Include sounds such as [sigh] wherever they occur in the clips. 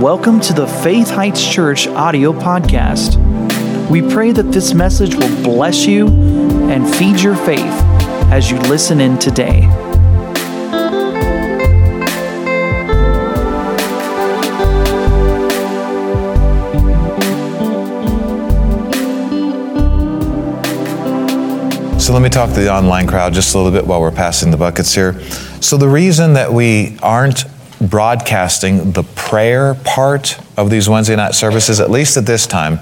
Welcome to the Faith Heights Church audio podcast. We pray that this message will bless you and feed your faith as you listen in today. So let me talk to the online crowd just a little bit while we're passing the buckets here. So the reason that we aren't broadcasting the prayer part of these Wednesday night services, at least at this time,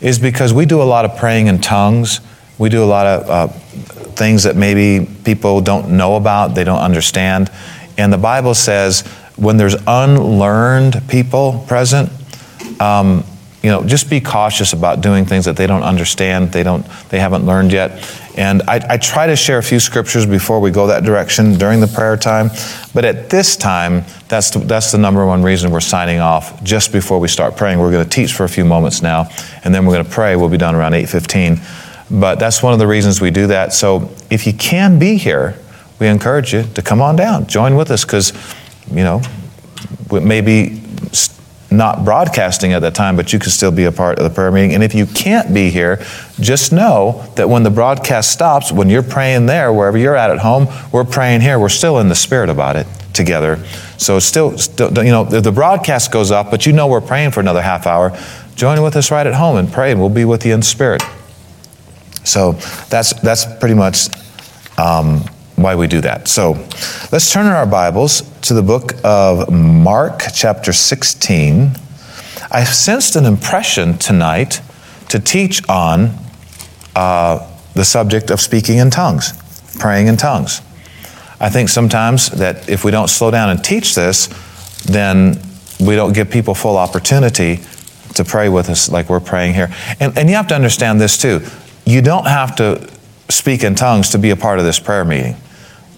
is because we do a lot of praying in tongues. We do a lot of uh, things that maybe people don't know about, they don't understand. And the Bible says when there's unlearned people present, um, you know, just be cautious about doing things that they don't understand, they don't, they haven't learned yet. And I, I, try to share a few scriptures before we go that direction during the prayer time. But at this time, that's the, that's the number one reason we're signing off just before we start praying. We're going to teach for a few moments now, and then we're going to pray. We'll be done around 8:15. But that's one of the reasons we do that. So if you can be here, we encourage you to come on down, join with us, because you know maybe not broadcasting at that time, but you can still be a part of the prayer meeting. And if you can't be here, just know that when the broadcast stops, when you're praying there, wherever you're at at home, we're praying here. We're still in the spirit about it together. So still, still you know, the broadcast goes up, but you know we're praying for another half hour. Join with us right at home and pray, and we'll be with you in spirit. So that's that's pretty much. Um, why we do that. So let's turn in our Bibles to the book of Mark, chapter 16. I sensed an impression tonight to teach on uh, the subject of speaking in tongues, praying in tongues. I think sometimes that if we don't slow down and teach this, then we don't give people full opportunity to pray with us like we're praying here. And, and you have to understand this too. You don't have to speak in tongues to be a part of this prayer meeting.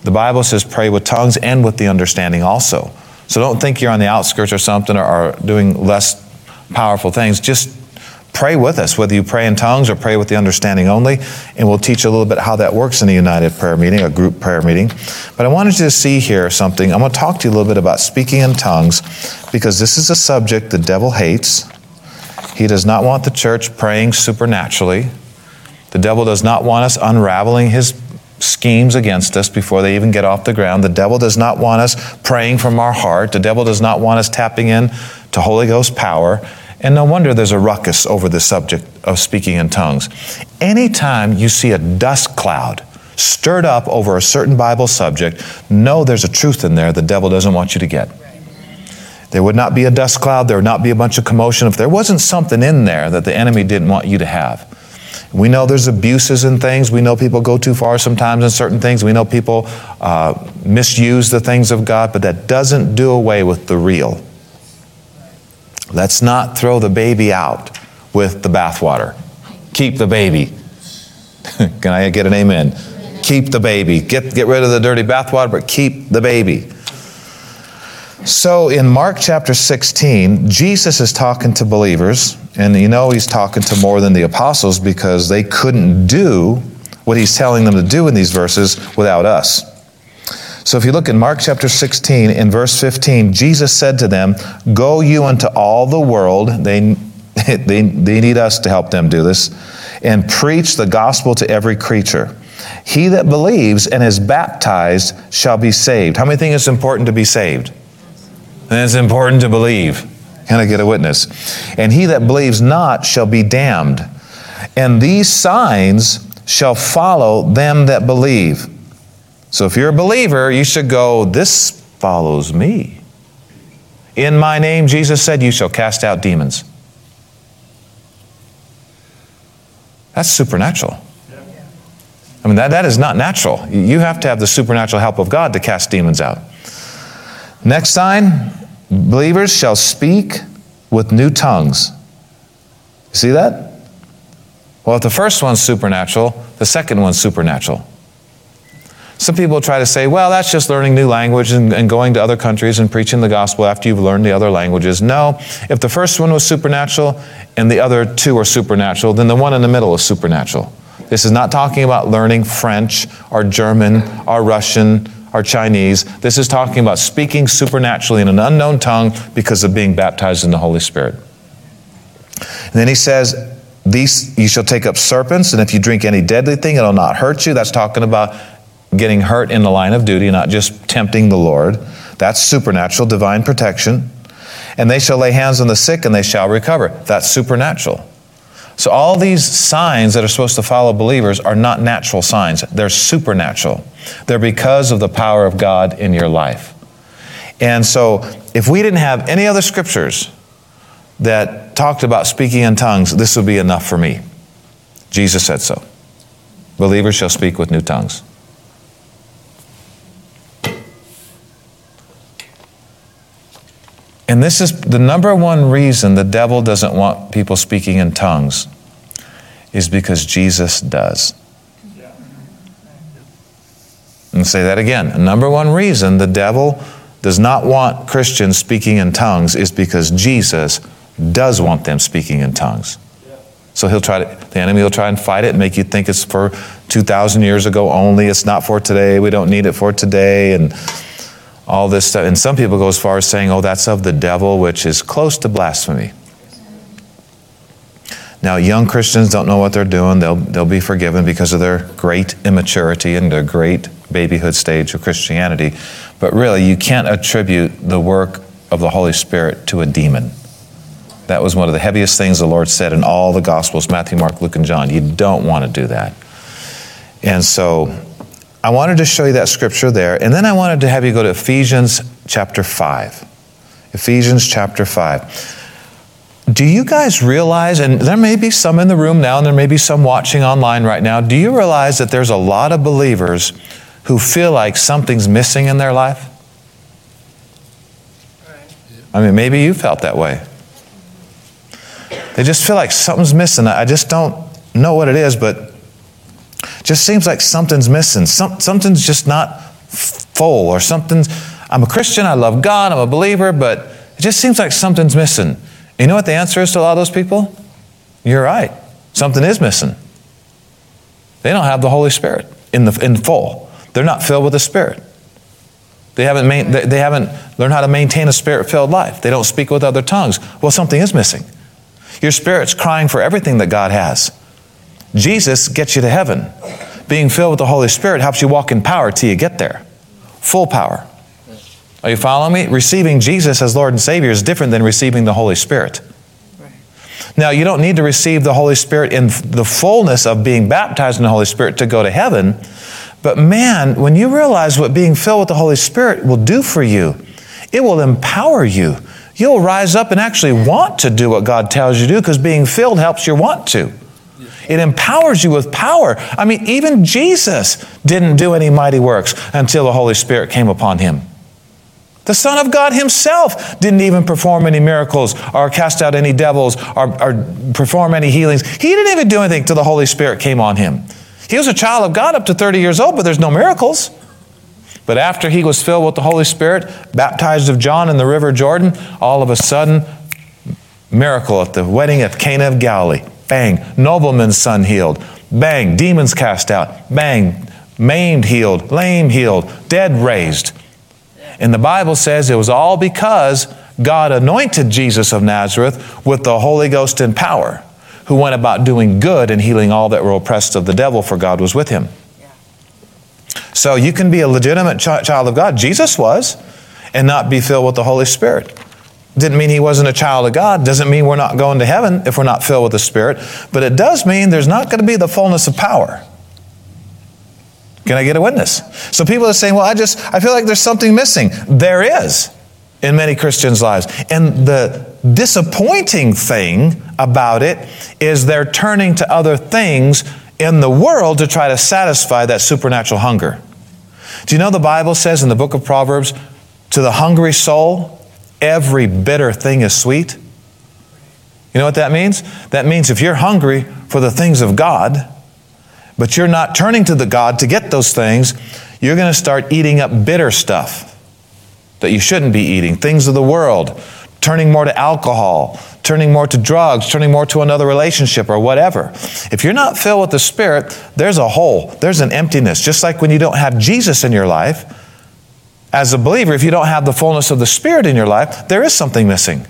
The Bible says pray with tongues and with the understanding also. So don't think you're on the outskirts or something or, or doing less powerful things. Just pray with us, whether you pray in tongues or pray with the understanding only. And we'll teach a little bit how that works in a united prayer meeting, a group prayer meeting. But I wanted you to see here something. I'm going to talk to you a little bit about speaking in tongues because this is a subject the devil hates. He does not want the church praying supernaturally. The devil does not want us unraveling his schemes against us before they even get off the ground. The devil does not want us praying from our heart. The devil does not want us tapping in to Holy Ghost power. And no wonder there's a ruckus over the subject of speaking in tongues. Anytime you see a dust cloud stirred up over a certain Bible subject, know there's a truth in there the devil doesn't want you to get. There would not be a dust cloud, there would not be a bunch of commotion if there wasn't something in there that the enemy didn't want you to have. We know there's abuses and things. We know people go too far sometimes in certain things. We know people uh, misuse the things of God, but that doesn't do away with the real. Let's not throw the baby out with the bathwater. Keep the baby. [laughs] Can I get an amen? Keep the baby. Get, get rid of the dirty bathwater, but keep the baby. So in Mark chapter 16, Jesus is talking to believers, and you know he's talking to more than the apostles because they couldn't do what he's telling them to do in these verses without us. So if you look in Mark chapter 16, in verse 15, Jesus said to them, Go you into all the world. They, [laughs] they, they need us to help them do this, and preach the gospel to every creature. He that believes and is baptized shall be saved. How many think it's important to be saved? It's important to believe. Can I get a witness? And he that believes not shall be damned. And these signs shall follow them that believe. So if you're a believer, you should go, This follows me. In my name, Jesus said, You shall cast out demons. That's supernatural. I mean, that, that is not natural. You have to have the supernatural help of God to cast demons out. Next sign believers shall speak with new tongues. You see that? Well, if the first one's supernatural, the second one's supernatural. Some people try to say, well, that's just learning new language and, and, going to other countries and preaching the gospel after you've learned the other languages. No, if the first one was supernatural and the other two are supernatural, then the one in the middle is supernatural. This is not talking about learning French or German or Russian or Chinese. This is talking about speaking supernaturally in an unknown tongue because of being baptized in the Holy Spirit. And then he says, these you shall take up serpents, and if you drink any deadly thing, it'll not hurt you. That's talking about getting hurt in the line of duty, not just tempting the Lord. That's supernatural, divine protection. And they shall lay hands on the sick and they shall recover. That's supernatural. So, all these signs that are supposed to follow believers are not natural signs, they're supernatural. They're because of the power of God in your life. And so, if we didn't have any other scriptures that talked about speaking in tongues, this would be enough for me. Jesus said so. Believers shall speak with new tongues. And this is the number one reason the devil doesn't want people speaking in tongues is because Jesus does. And say that again. Number one reason the devil does not want Christians speaking in tongues is because Jesus does want them speaking in tongues. So he'll try to, the enemy will try and fight it and make you think it's for 2,000 years ago only. It's not for today. We don't need it for today. And all this stuff. And some people go as far as saying, oh, that's of the devil, which is close to blasphemy. Now, young Christians don't know what they're doing. They'll, they'll be forgiven because of their great immaturity and their great babyhood stage of Christianity. But really, you can't attribute the work of the Holy Spirit to a demon. That was one of the heaviest things the Lord said in all the Gospels Matthew, Mark, Luke, and John. You don't want to do that. And so I wanted to show you that scripture there, and then I wanted to have you go to Ephesians chapter 5. Ephesians chapter 5. Do you guys realize, and there may be some in the room now, and there may be some watching online right now, do you realize that there's a lot of believers who feel like something's missing in their life? I mean, maybe you felt that way. They just feel like something's missing. I just don't know what it is, but just seems like something's missing. Some, something's just not full, or something's. I'm a Christian, I love God, I'm a believer, but it just seems like something's missing. You know what the answer is to a lot of those people? You're right. Something is missing. They don't have the Holy Spirit in, the, in full. They're not filled with the Spirit. They haven't, main, they, they haven't learned how to maintain a spirit filled life. They don't speak with other tongues. Well, something is missing. Your spirit's crying for everything that God has. Jesus gets you to heaven. Being filled with the Holy Spirit helps you walk in power till you get there. Full power. Are you following me? Receiving Jesus as Lord and Savior is different than receiving the Holy Spirit. Now, you don't need to receive the Holy Spirit in the fullness of being baptized in the Holy Spirit to go to heaven. But man, when you realize what being filled with the Holy Spirit will do for you, it will empower you. You'll rise up and actually want to do what God tells you to do because being filled helps you want to. It empowers you with power. I mean, even Jesus didn't do any mighty works until the Holy Spirit came upon him. The Son of God Himself didn't even perform any miracles or cast out any devils or, or, perform any healings. He didn't even do anything till the Holy Spirit came on Him. He was a child of God up to 30 years old, but there's no miracles. But after he was filled with the Holy Spirit, baptized of John in the River Jordan, all of a sudden, miracle at the wedding at Cana of Galilee. Bang. Nobleman's son healed. Bang. Demons cast out. Bang. Maimed healed. Lame healed. Dead raised. And the Bible says it was all because God anointed Jesus of Nazareth with the Holy Ghost and power, who went about doing good and healing all that were oppressed of the devil, for God was with him. So you can be a legitimate ch- child of God. Jesus was, and not be filled with the Holy Spirit. Didn't mean he wasn't a child of God. Doesn't mean we're not going to heaven if we're not filled with the Spirit. But it does mean there's not going to be the fullness of power. Can I get a witness? So people are saying, well, I just, I feel like there's something missing. There is in many Christians' lives. And the disappointing thing about it is they're turning to other things in the world to try to satisfy that supernatural hunger. Do you know the Bible says in the book of Proverbs, to the hungry soul, every bitter thing is sweet. You know what that means? That means if you're hungry for the things of God, but you're not turning to the God to get those things, you're going to start eating up bitter stuff that you shouldn't be eating, things of the world, turning more to alcohol, turning more to drugs, turning more to another relationship or whatever. If you're not filled with the Spirit, there's a hole, there's an emptiness. Just like when you don't have Jesus in your life, as a believer, if you don't have the fullness of the Spirit in your life, there is something missing.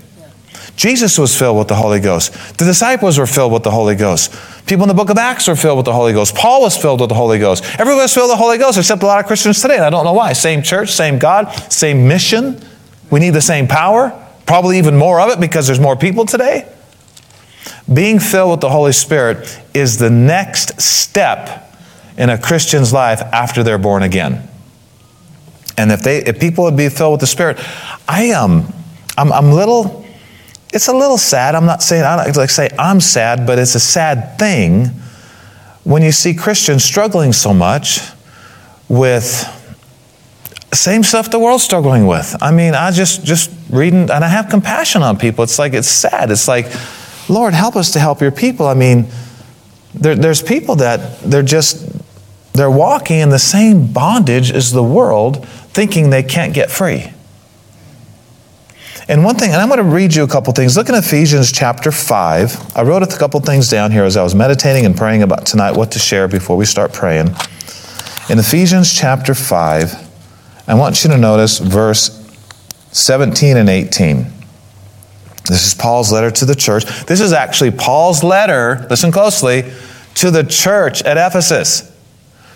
Jesus was filled with the Holy Ghost. The disciples were filled with the Holy Ghost. People in the book of Acts were filled with the Holy Ghost. Paul was filled with the Holy Ghost. Everybody was filled with the Holy Ghost except a lot of Christians today. And I don't know why. Same church, same God, same mission. We need the same power, probably even more of it because there's more people today. Being filled with the Holy Spirit is the next step in a Christian's life after they're born again. And if they if people would be filled with the Spirit, I am um, I'm, I'm little it's a little sad. I'm not saying I don't like say I'm sad, but it's a sad thing when you see Christians struggling so much with same stuff the world's struggling with. I mean, I just just reading and I have compassion on people. It's like it's sad. It's like, Lord, help us to help your people. I mean, there, there's people that they're just they're walking in the same bondage as the world, thinking they can't get free. And one thing, and I'm going to read you a couple things. Look in Ephesians chapter 5. I wrote a couple things down here as I was meditating and praying about tonight what to share before we start praying. In Ephesians chapter 5, I want you to notice verse 17 and 18. This is Paul's letter to the church. This is actually Paul's letter, listen closely, to the church at Ephesus,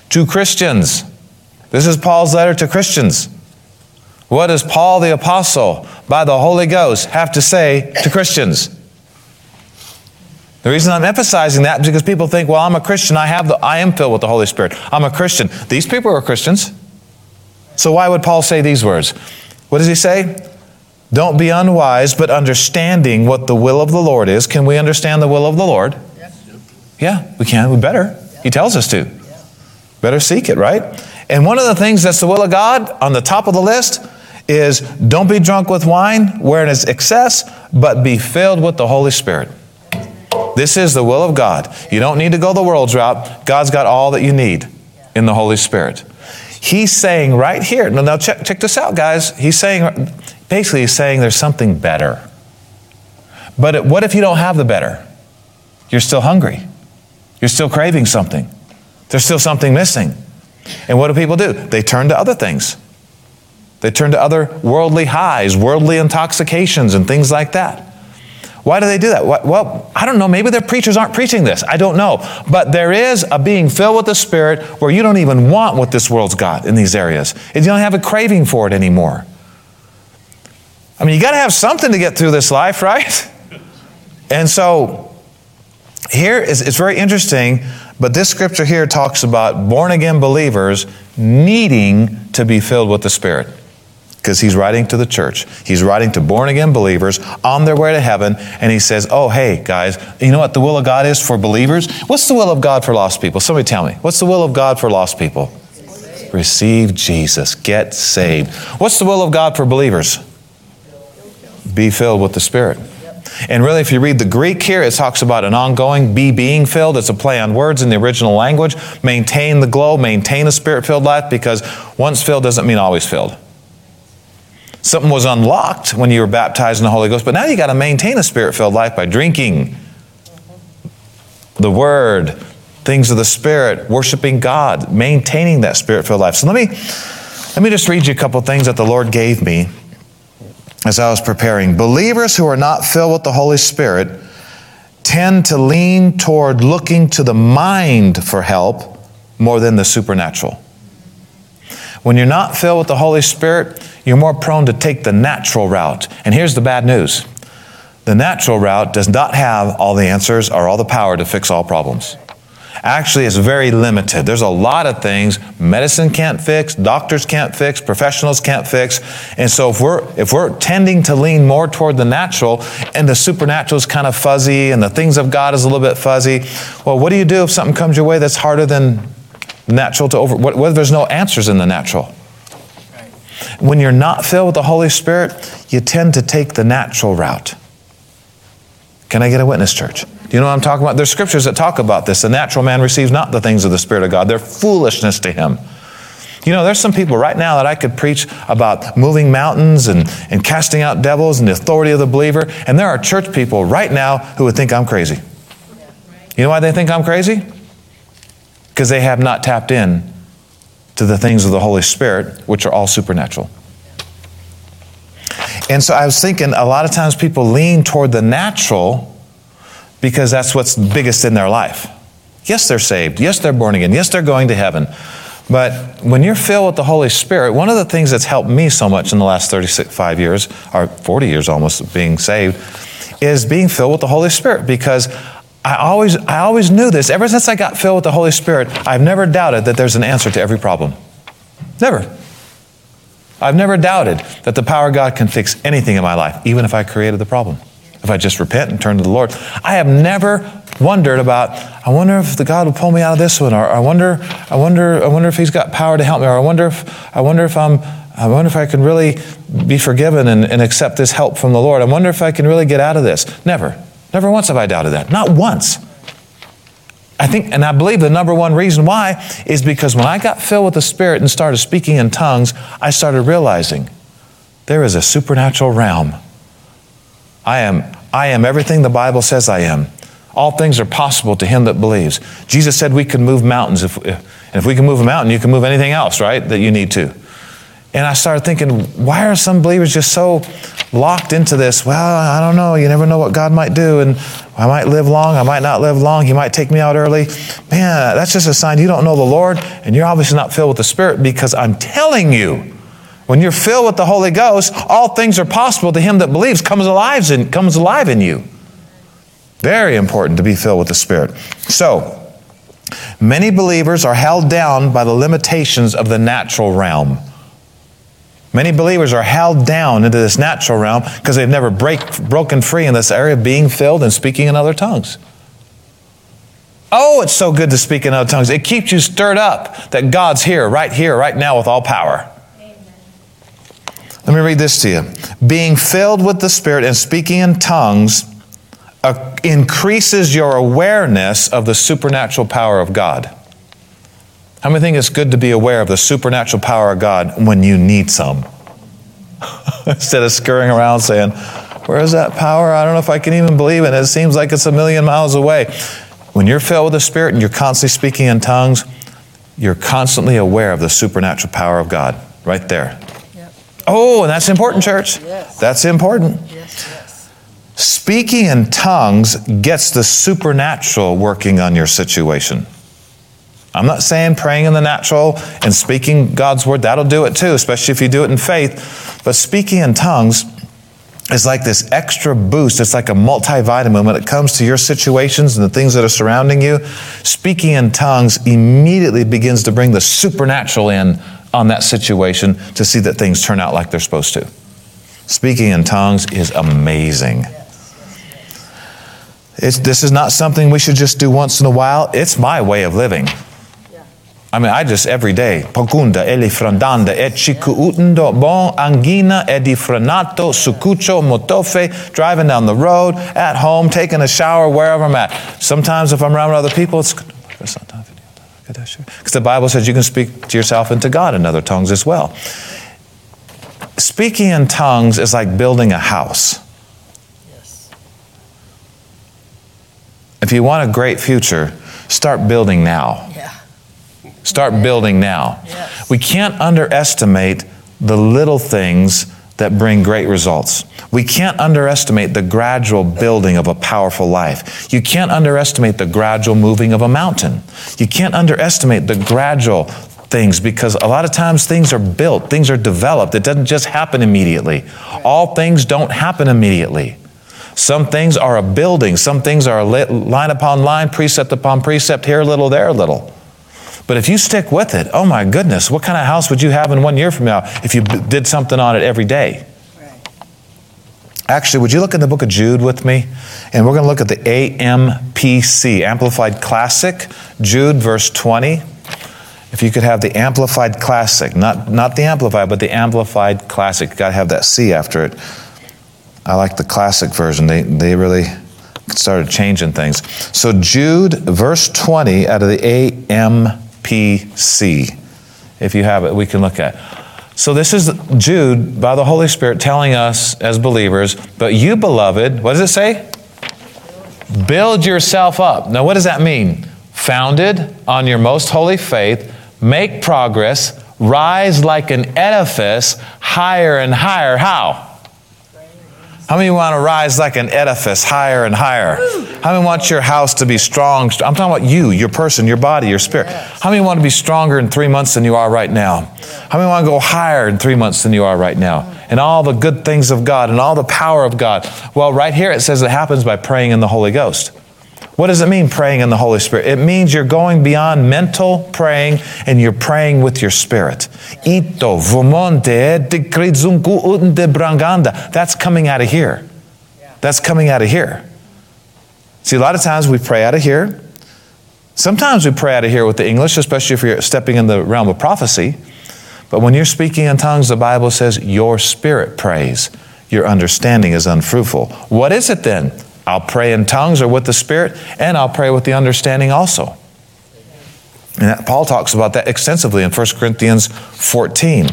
to Christians. This is Paul's letter to Christians. What does Paul the Apostle, by the Holy Ghost, have to say to Christians? The reason I'm emphasizing that is because people think, well, I'm a Christian, I, have the, I am filled with the Holy Spirit. I'm a Christian. These people are Christians. So why would Paul say these words? What does he say? Don't be unwise, but understanding what the will of the Lord is. Can we understand the will of the Lord? Yes. Yeah, we can. We better. He tells us to. Better seek it, right? And one of the things that's the will of God on the top of the list is don't be drunk with wine wherein is excess, but be filled with the Holy Spirit. This is the will of God. You don't need to go the world's route. God's got all that you need in the Holy Spirit. He's saying right here, now, now check, check this out, guys. He's saying, basically, he's saying there's something better. But what if you don't have the better? You're still hungry. You're still craving something. There's still something missing. And what do people do? They turn to other things. They turn to other worldly highs, worldly intoxications, and things like that. Why do they do that? Well, I don't know. Maybe their preachers aren't preaching this. I don't know. But there is a being filled with the Spirit where you don't even want what this world's got in these areas. And you don't have a craving for it anymore. I mean, you got to have something to get through this life, [laughs] right? And so here is it's very interesting, but this scripture here talks about born again believers needing to be filled with the Spirit because he's writing to the church. He's writing to born again believers on their way to heaven, and he says, Oh, hey, guys, you know what the will of God is for believers? What's the will of God for lost people? Somebody tell me. What's the will of God for lost people? Receive Jesus, get saved. What's the will of God for believers? Be filled with the Spirit. And really, if you read the Greek here, it talks about an ongoing be being filled. It's a play on words in the original language. Maintain the glow, maintain a spirit filled life because once filled doesn't mean always filled. Something was unlocked when you were baptized in the Holy Ghost, but now you got to maintain a spirit filled life by drinking the Word, things of the Spirit, worshiping God, maintaining that spirit filled life. So let me, let me just read you a couple things that the Lord gave me as I was preparing. Believers who are not filled with the Holy Spirit tend to lean toward looking to the mind for help more than the supernatural. When you're not filled with the Holy Spirit, you're more prone to take the natural route. And here's the bad news the natural route does not have all the answers or all the power to fix all problems. Actually, it's very limited. There's a lot of things medicine can't fix, doctors can't fix, professionals can't fix. And so if we're if we're tending to lean more toward the natural and the supernatural is kind of fuzzy and the things of God is a little bit fuzzy, well, what do you do if something comes your way that's harder than natural to over, what, what there's no answers in the natural? When you're not filled with the Holy Spirit, you tend to take the natural route. Can I get a witness, church? Do you know what I'm talking about? There's scriptures that talk about this. The natural man receives not the things of the Spirit of God, they're foolishness to him. You know, there's some people right now that I could preach about moving mountains and, and casting out devils and the authority of the believer. And there are church people right now who would think I'm crazy. You know why they think I'm crazy? Because they have not tapped in to the things of the Holy Spirit, which are all supernatural. And so I was thinking a lot of times people lean toward the natural because that's what's biggest in their life. Yes, they're saved. Yes, they're born again. Yes, they're going to heaven. But when you're filled with the Holy Spirit, one of the things that's helped me so much in the last 35 years, or 40 years almost of being saved, is being filled with the Holy Spirit because I always, I always knew this. Ever since I got filled with the Holy Spirit, I've never doubted that there's an answer to every problem. Never. I've never doubted that the power of God can fix anything in my life, even if I created the problem. If I just repent and turn to the Lord. I have never wondered about, I wonder if the God will pull me out of this one, or I wonder, I wonder, I wonder if He's got power to help me, or I wonder if, I wonder if I'm, I wonder if I can really be forgiven and, and accept this help from the Lord. I wonder if I can really get out of this. Never. Never once have I doubted that. Not once. I think, and I believe the number one reason why is because when I got filled with the Spirit and started speaking in tongues, I started realizing there is a supernatural realm. I am, I am everything the Bible says I am. All things are possible to him that believes. Jesus said we can move mountains. If, if, if we can move a mountain, you can move anything else, right, that you need to. And I started thinking, why are some believers just so locked into this? Well, I don't know. You never know what God might do. And I might live long. I might not live long. He might take me out early. Man, that's just a sign you don't know the Lord. And you're obviously not filled with the Spirit because I'm telling you, when you're filled with the Holy Ghost, all things are possible to him that believes, comes alive in, comes alive in you. Very important to be filled with the Spirit. So, many believers are held down by the limitations of the natural realm. Many believers are held down into this natural realm because they've never break, broken free in this area of being filled and speaking in other tongues. Oh, it's so good to speak in other tongues. It keeps you stirred up that God's here, right here, right now, with all power. Let me read this to you. Being filled with the Spirit and speaking in tongues uh, increases your awareness of the supernatural power of God. How many think it's good to be aware of the supernatural power of God when you need some? [laughs] Instead of scurrying around saying, Where is that power? I don't know if I can even believe it. It seems like it's a million miles away. When you're filled with the Spirit and you're constantly speaking in tongues, you're constantly aware of the supernatural power of God right there. Oh, and that's important, church. Yes. That's important. Yes, yes. Speaking in tongues gets the supernatural working on your situation. I'm not saying praying in the natural and speaking God's word, that'll do it too, especially if you do it in faith. But speaking in tongues is like this extra boost. It's like a multivitamin when it comes to your situations and the things that are surrounding you. Speaking in tongues immediately begins to bring the supernatural in on that situation to see that things turn out like they're supposed to. Speaking in tongues is amazing. It's, this is not something we should just do once in a while. It's my way of living. I mean, I just every day. Pocunda, elifrandanda, utendo, bon, angina, edifranato, sucucho, motofe, driving down the road, at home, taking a shower, wherever I'm at. Sometimes if I'm around other people, it's because the Bible says you can speak to yourself and to God in other tongues as well. Speaking in tongues is like building a house. Yes. If you want a great future, start building now. Yeah. Start building now. Yes. We can't underestimate the little things that bring great results. We can't underestimate the gradual building of a powerful life. You can't underestimate the gradual moving of a mountain. You can't underestimate the gradual things because a lot of times things are built, things are developed. It doesn't just happen immediately. All things don't happen immediately. Some things are a building, some things are line upon line, precept upon precept, here a little, there a little. But if you stick with it, oh my goodness, what kind of house would you have in one year from now if you b- did something on it every day? Actually, would you look in the book of Jude with me? And we're going to look at the AMPC, Amplified Classic, Jude, verse 20. If you could have the Amplified Classic, not, not the Amplified, but the Amplified Classic. You've got to have that C after it. I like the classic version. They, they really started changing things. So, Jude, verse 20 out of the AMPC. PC. If you have it, we can look at. So, this is Jude by the Holy Spirit telling us as believers, but you, beloved, what does it say? Build yourself up. Now, what does that mean? Founded on your most holy faith, make progress, rise like an edifice higher and higher. How? How many want to rise like an edifice higher and higher? How many want your house to be strong? I'm talking about you, your person, your body, your spirit. How many want to be stronger in three months than you are right now? How many want to go higher in three months than you are right now? And all the good things of God and all the power of God. Well, right here it says it happens by praying in the Holy Ghost. What does it mean, praying in the Holy Spirit? It means you're going beyond mental praying and you're praying with your spirit. Ito, vumonte, branganda. That's coming out of here. That's coming out of here. See, a lot of times we pray out of here. Sometimes we pray out of here with the English, especially if you're stepping in the realm of prophecy. But when you're speaking in tongues, the Bible says your spirit prays. Your understanding is unfruitful. What is it then? I'll pray in tongues or with the Spirit, and I'll pray with the understanding also. And Paul talks about that extensively in 1 Corinthians 14.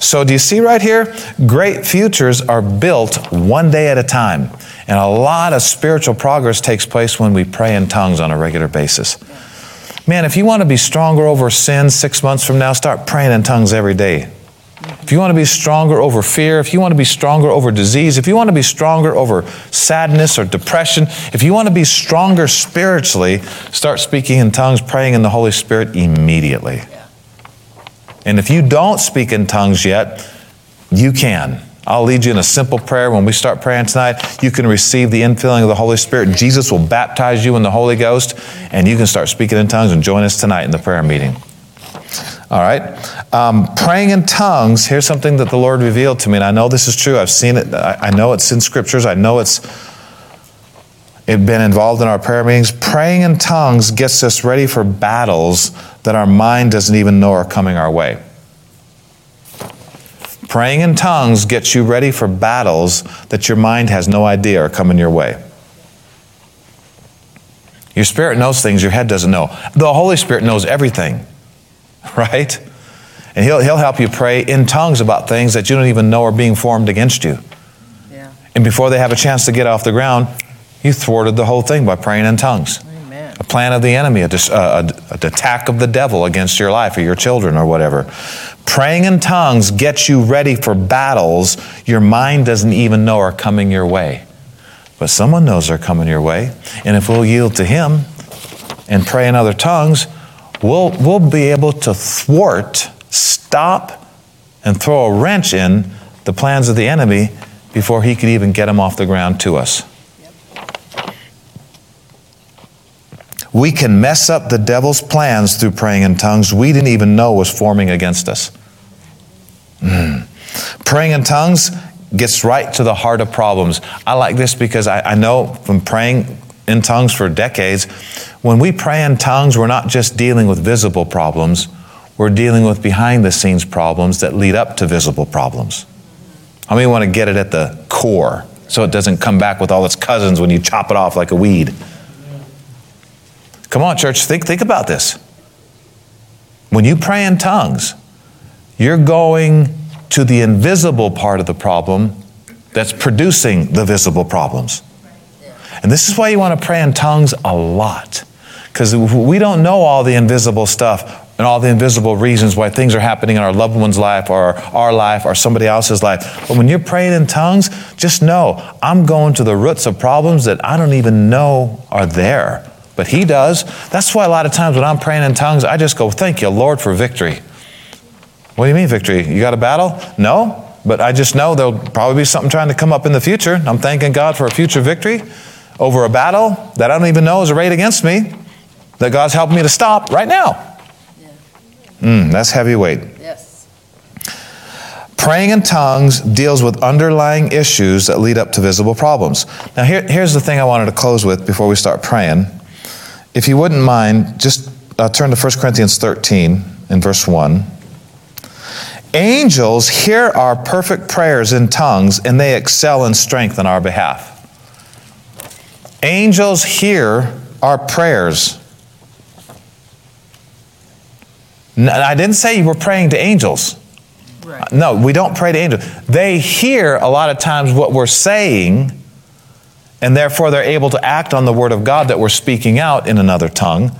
So, do you see right here? Great futures are built one day at a time. And a lot of spiritual progress takes place when we pray in tongues on a regular basis. Man, if you want to be stronger over sin six months from now, start praying in tongues every day. If you want to be stronger over fear, if you want to be stronger over disease, if you want to be stronger over sadness or depression, if you want to be stronger spiritually, start speaking in tongues, praying in the Holy Spirit immediately. And if you don't speak in tongues yet, you can. I'll lead you in a simple prayer. When we start praying tonight, you can receive the infilling of the Holy Spirit. Jesus will baptize you in the Holy Ghost, and you can start speaking in tongues and join us tonight in the prayer meeting. All right. Um, praying in tongues, here's something that the Lord revealed to me, and I know this is true. I've seen it, I, I know it's in scriptures, I know it's it been involved in our prayer meetings. Praying in tongues gets us ready for battles that our mind doesn't even know are coming our way. Praying in tongues gets you ready for battles that your mind has no idea are coming your way. Your spirit knows things your head doesn't know. The Holy Spirit knows everything. [laughs] right? And he'll, he'll help you pray in tongues about things that you don't even know are being formed against you. Yeah. And before they have a chance to get off the ground, you thwarted the whole thing by praying in tongues. Amen. A plan of the enemy, a, a, an attack of the devil against your life or your children or whatever. Praying in tongues gets you ready for battles your mind doesn't even know are coming your way. But someone knows they're coming your way. And if we'll yield to Him and pray in other tongues, we'll, we'll be able to thwart, stop, and throw a wrench in the plans of the enemy before he could even get them off the ground to us. We can mess up the devil's plans through praying in tongues we didn't even know was forming against us. Mm. Praying in tongues gets right to the heart of problems. I like this because I, I know from praying in tongues for decades, when we pray in tongues, we're not just dealing with visible problems, we're dealing with behind the scenes problems that lead up to visible problems. How many want to get it at the core so it doesn't come back with all its cousins when you chop it off like a weed? Come on, church, think, think about this. When you pray in tongues, you're going to the invisible part of the problem that's producing the visible problems. And this is why you want to pray in tongues a lot. Because we don't know all the invisible stuff and all the invisible reasons why things are happening in our loved one's life or our life or somebody else's life. But when you're praying in tongues, just know I'm going to the roots of problems that I don't even know are there. But He does. That's why a lot of times when I'm praying in tongues, I just go, Thank you, Lord, for victory. What do you mean, victory? You got a battle? No. But I just know there'll probably be something trying to come up in the future. I'm thanking God for a future victory over a battle that I don't even know is arrayed against me that God's helping me to stop right now. Mm, that's heavyweight. Yes. Praying in tongues deals with underlying issues that lead up to visible problems. Now, here, here's the thing I wanted to close with before we start praying. If you wouldn't mind, just uh, turn to 1 Corinthians 13 in verse 1. Angels hear our perfect prayers in tongues and they excel in strength on our behalf. Angels hear our prayers. I didn't say you were praying to angels. Right. No, we don't pray to angels. They hear a lot of times what we're saying, and therefore they're able to act on the word of God that we're speaking out in another tongue.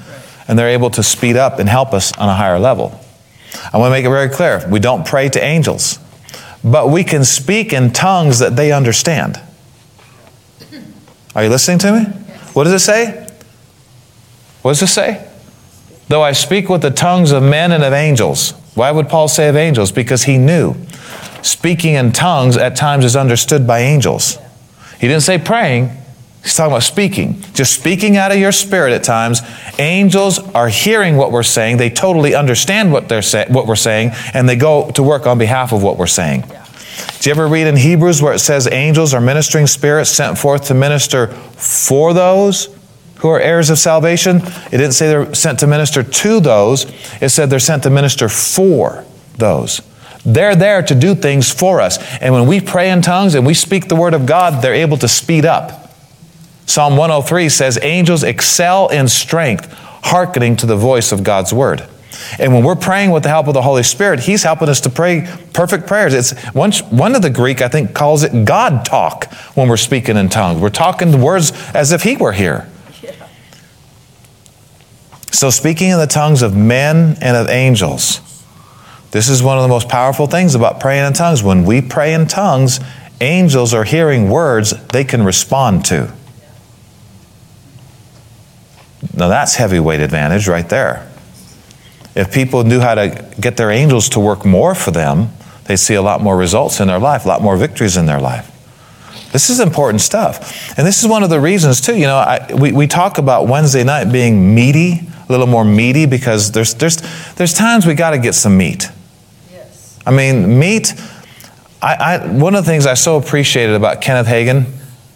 And they're able to speed up and help us on a higher level. I want to make it very clear we don't pray to angels, but we can speak in tongues that they understand. Are you listening to me? What does it say? What does it say? Though I speak with the tongues of men and of angels. Why would Paul say of angels? Because he knew speaking in tongues at times is understood by angels. He didn't say praying, he's talking about speaking. Just speaking out of your spirit at times. Angels are hearing what we're saying, they totally understand what, they're say, what we're saying, and they go to work on behalf of what we're saying. Do you ever read in Hebrews where it says angels are ministering spirits sent forth to minister for those who are heirs of salvation? It didn't say they're sent to minister to those, it said they're sent to minister for those. They're there to do things for us. And when we pray in tongues and we speak the word of God, they're able to speed up. Psalm 103 says, Angels excel in strength, hearkening to the voice of God's word. And when we're praying with the help of the Holy Spirit, He's helping us to pray perfect prayers. It's one, one of the Greek, I think, calls it God talk when we're speaking in tongues. We're talking the words as if He were here. So, speaking in the tongues of men and of angels, this is one of the most powerful things about praying in tongues. When we pray in tongues, angels are hearing words they can respond to. Now, that's heavyweight advantage right there. If people knew how to get their angels to work more for them, they'd see a lot more results in their life, a lot more victories in their life. This is important stuff. And this is one of the reasons, too. You know, I, we, we talk about Wednesday night being meaty, a little more meaty, because there's, there's, there's times we got to get some meat. Yes. I mean, meat, I, I, one of the things I so appreciated about Kenneth Hagin,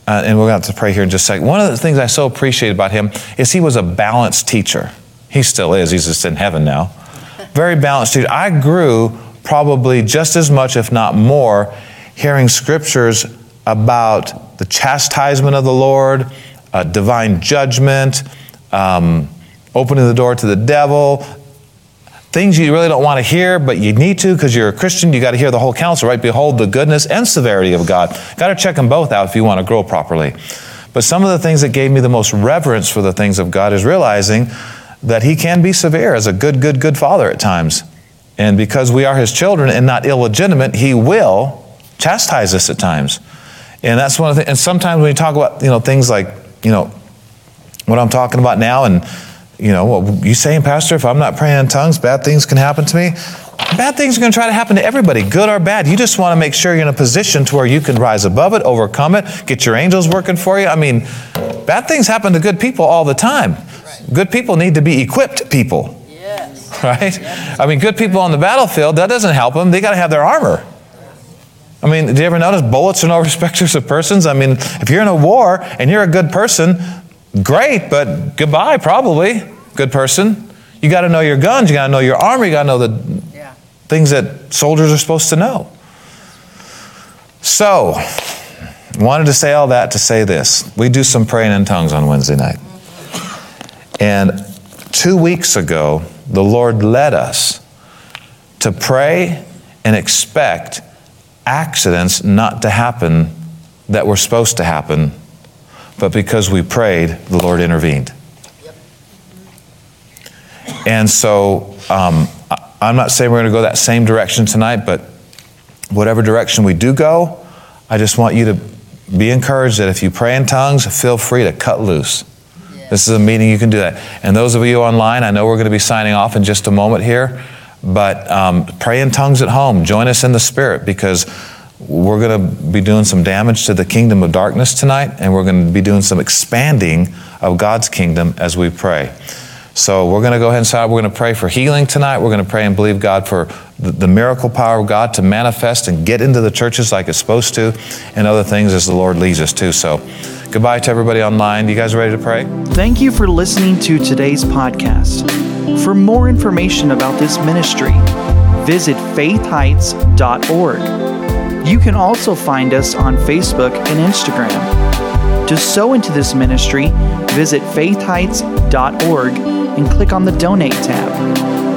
uh, and we're going to have to pray here in just a second. One of the things I so appreciated about him is he was a balanced teacher. He still is, he's just in heaven now. [laughs] Very balanced teacher. I grew probably just as much, if not more, hearing scriptures about the chastisement of the Lord, uh, divine judgment, um, opening the door to the devil, things you really don't want to hear, but you need to because you're a Christian. You got to hear the whole counsel, right? Behold the goodness and severity of God. Got to check them both out if you want to grow properly. But some of the things that gave me the most reverence for the things of God is realizing that He can be severe as a good, good, good father at times. And because we are His children and not illegitimate, He will chastise us at times. And that's one of the And sometimes when you talk about, you know, things like, you know, what I'm talking about now, and, you know, what you saying, Pastor, if I'm not praying in tongues, bad things can happen to me. Bad things are going to try to happen to everybody, good or bad. You just want to make sure you're in a position to where you can rise above it, overcome it, get your angels working for you. I mean, bad things happen to good people all the time. Good people need to be equipped people. Yes. Right? I mean, good people on the battlefield, that doesn't help them. They got to have their armor. I mean, do you ever notice bullets are no [laughs] respecters of persons? I mean, if you're in a war and you're a good person, great, but goodbye, probably, good person. You got to know your guns, you got to know your armor, you got to know the yeah. things that soldiers are supposed to know. So, wanted to say all that to say this. We do some praying in tongues on Wednesday night. And two weeks ago, the Lord led us to pray and expect accidents not to happen that were supposed to happen, but because we prayed, the Lord intervened. And so um, I'm not saying we're going to go that same direction tonight, but whatever direction we do go, I just want you to be encouraged that if you pray in tongues, feel free to cut loose. This is a meeting you can do that. And those of you online, I know we're going to be signing off in just a moment here. But um, pray in tongues at home. Join us in the Spirit because we're going to be doing some damage to the kingdom of darkness tonight, and we're going to be doing some expanding of God's kingdom as we pray. So we're going to go ahead and start. We're going to pray for healing tonight. We're going to pray and believe God for the, miracle power of God to manifest and get into the churches like it's supposed to, and other things as the Lord leads us to. So goodbye to everybody online. You guys ready to pray? Thank you for listening to today's podcast. For more information about this ministry, visit faithheights.org. You can also find us on Facebook and Instagram. To sow into this ministry, visit faithheights.org and click on the Donate tab.